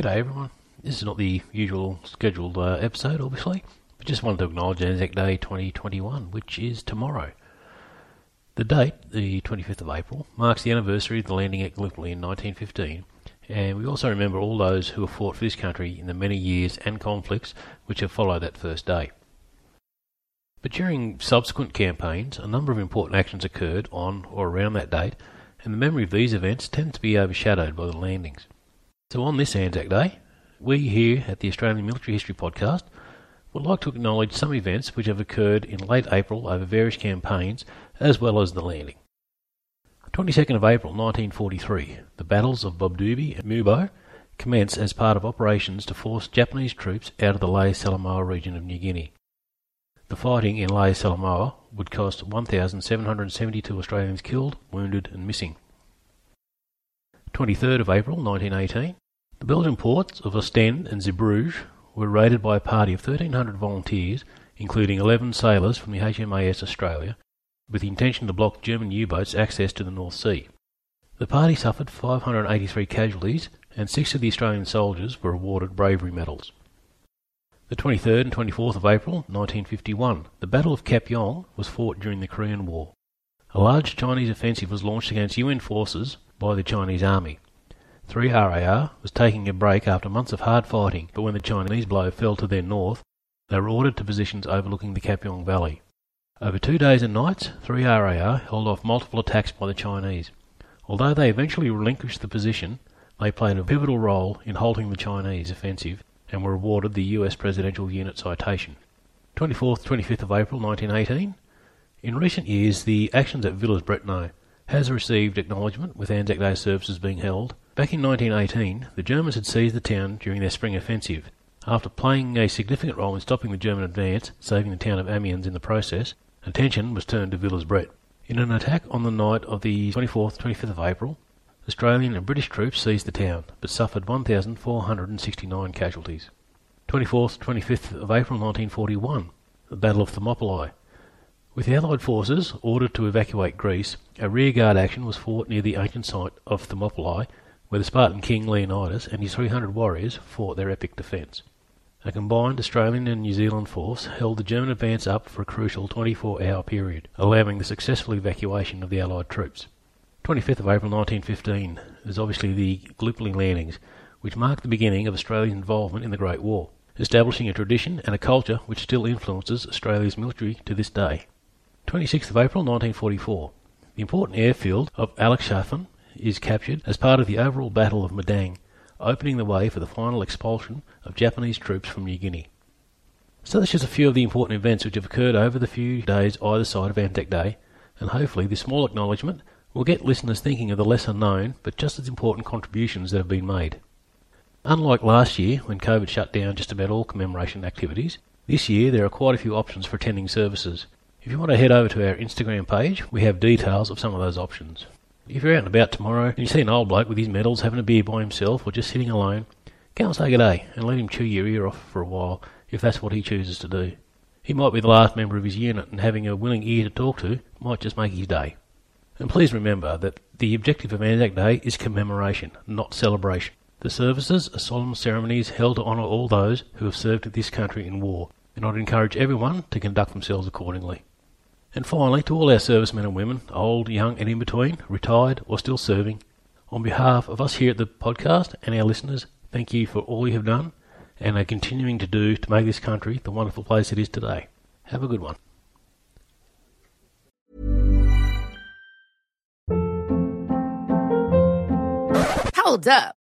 G'day everyone. This is not the usual scheduled uh, episode, obviously, but just wanted to acknowledge Anzac Day 2021, which is tomorrow. The date, the 25th of April, marks the anniversary of the landing at Gallipoli in 1915, and we also remember all those who have fought for this country in the many years and conflicts which have followed that first day. But during subsequent campaigns, a number of important actions occurred on or around that date, and the memory of these events tends to be overshadowed by the landings. So on this Anzac Day, we here at the Australian Military History Podcast would like to acknowledge some events which have occurred in late April over various campaigns as well as the landing. 22nd of April 1943, the battles of Bobdubi and Mubo commenced as part of operations to force Japanese troops out of the Lae Salamaua region of New Guinea. The fighting in Lae Salamaua would cost 1,772 Australians killed, wounded and missing. 23rd of April 1918, the Belgian ports of Ostend and Zeebrugge were raided by a party of 1,300 volunteers, including 11 sailors from the HMAS Australia, with the intention to block German U-boats' access to the North Sea. The party suffered 583 casualties, and six of the Australian soldiers were awarded bravery medals. The 23rd and 24th of April 1951, the Battle of Kapyong was fought during the Korean War. A large Chinese offensive was launched against UN forces by the Chinese Army. 3 RAR was taking a break after months of hard fighting, but when the Chinese blow fell to their north, they were ordered to positions overlooking the Kapyong Valley. Over two days and nights, 3 RAR held off multiple attacks by the Chinese. Although they eventually relinquished the position, they played a pivotal role in halting the Chinese offensive and were awarded the US Presidential Unit Citation. 24th 25th of April 1918. In recent years, the actions at Villers-Bretonneux has received acknowledgement with Anzac Day services being held. Back in 1918, the Germans had seized the town during their spring offensive. After playing a significant role in stopping the German advance, saving the town of Amiens in the process, attention was turned to Villers-Bret. In an attack on the night of the 24th 25th of April, Australian and British troops seized the town, but suffered 1,469 casualties. 24th 25th of April 1941, the Battle of Thermopylae. With the Allied forces ordered to evacuate Greece, a rearguard action was fought near the ancient site of Thermopylae, where the Spartan king Leonidas and his 300 warriors fought their epic defence. A combined Australian and New Zealand force held the German advance up for a crucial 24 hour period, allowing the successful evacuation of the Allied troops. 25th of April 1915 is obviously the Gallipoli landings, which marked the beginning of Australia's involvement in the Great War, establishing a tradition and a culture which still influences Australia's military to this day. 26th of April 1944. The important airfield of Alexishafen is captured as part of the overall Battle of Madang, opening the way for the final expulsion of Japanese troops from New Guinea. So that's just a few of the important events which have occurred over the few days either side of Anzac Day, and hopefully this small acknowledgement will get listeners thinking of the lesser known but just as important contributions that have been made. Unlike last year, when COVID shut down just about all commemoration activities, this year there are quite a few options for attending services. If you want to head over to our Instagram page, we have details of some of those options. If you're out and about tomorrow and you see an old bloke with his medals having a beer by himself or just sitting alone, go and say good day and let him chew your ear off for a while if that's what he chooses to do. He might be the last member of his unit and having a willing ear to talk to might just make his day. And please remember that the objective of Anzac Day is commemoration, not celebration. The services are solemn ceremonies held to honour all those who have served this country in war, and I'd encourage everyone to conduct themselves accordingly. And finally, to all our servicemen and women, old, young, and in between, retired or still serving, on behalf of us here at the podcast and our listeners, thank you for all you have done and are continuing to do to make this country the wonderful place it is today. Have a good one. Hold up.